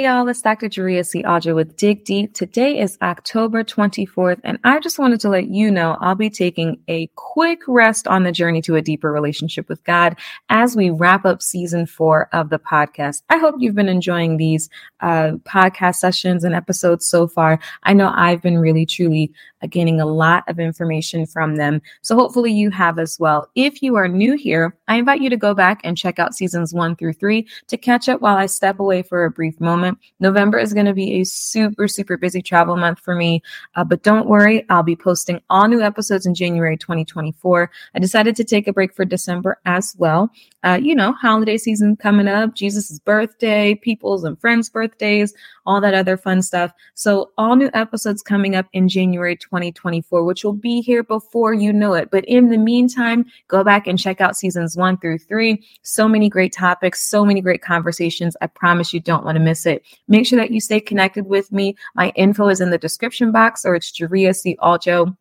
Hey y'all, it's Dr. Jaria C. Aljoe with Dig Deep. Today is October 24th, and I just wanted to let you know I'll be taking a quick rest on the journey to a deeper relationship with God as we wrap up season four of the podcast. I hope you've been enjoying these uh, podcast sessions and episodes so far. I know I've been really, truly uh, gaining a lot of information from them. So hopefully you have as well. If you are new here, I invite you to go back and check out seasons one through three to catch up while I step away for a brief moment moment. November is going to be a super, super busy travel month for me. Uh, but don't worry, I'll be posting all new episodes in January 2024. I decided to take a break for December as well. Uh, you know, holiday season coming up, Jesus' birthday, people's and friends' birthdays, all that other fun stuff. So, all new episodes coming up in January 2024, which will be here before you know it. But in the meantime, go back and check out seasons one through three. So many great topics, so many great conversations. I promise you don't want to miss it. Make sure that you stay connected with me. My info is in the description box, or it's Jaria C. Aljoe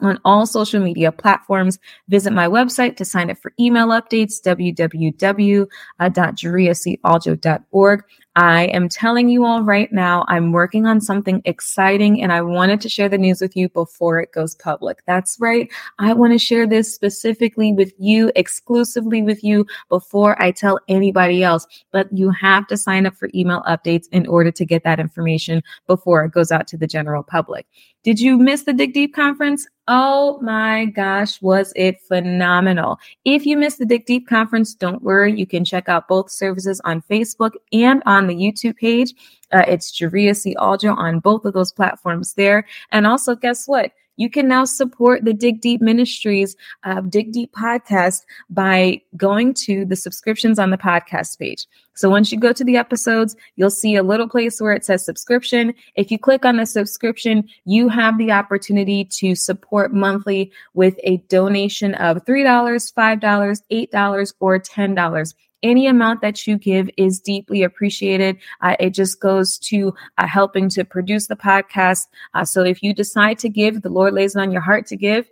on all social media platforms. Visit my website to sign up for email updates, www.jariacaljoe.org. I am telling you all right now, I'm working on something exciting and I wanted to share the news with you before it goes public. That's right. I want to share this specifically with you, exclusively with you before I tell anybody else. But you have to sign up for email updates in order to get that information before it goes out to the general public. Did you miss the Dig Deep conference? Oh my gosh, was it phenomenal. If you missed the Dig Deep conference, don't worry. You can check out both services on Facebook and on the YouTube page. Uh, it's Jaria C. Aljoe on both of those platforms there. And also, guess what? You can now support the Dig Deep Ministries uh, Dig Deep podcast by going to the subscriptions on the podcast page. So once you go to the episodes, you'll see a little place where it says subscription. If you click on the subscription, you have the opportunity to support monthly with a donation of $3, $5, $8, or $10 any amount that you give is deeply appreciated. Uh, it just goes to uh, helping to produce the podcast. Uh, so if you decide to give, the Lord lays it on your heart to give.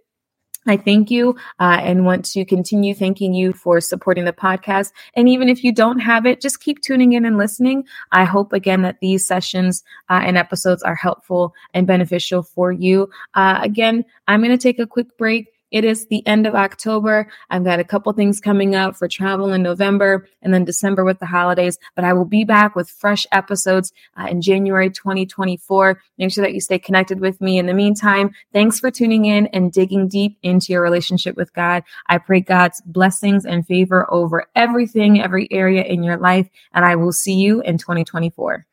I thank you uh, and want to continue thanking you for supporting the podcast. And even if you don't have it, just keep tuning in and listening. I hope again that these sessions uh, and episodes are helpful and beneficial for you. Uh, again, I'm going to take a quick break. It is the end of October. I've got a couple things coming up for travel in November and then December with the holidays, but I will be back with fresh episodes uh, in January 2024. Make sure that you stay connected with me. In the meantime, thanks for tuning in and digging deep into your relationship with God. I pray God's blessings and favor over everything, every area in your life, and I will see you in 2024.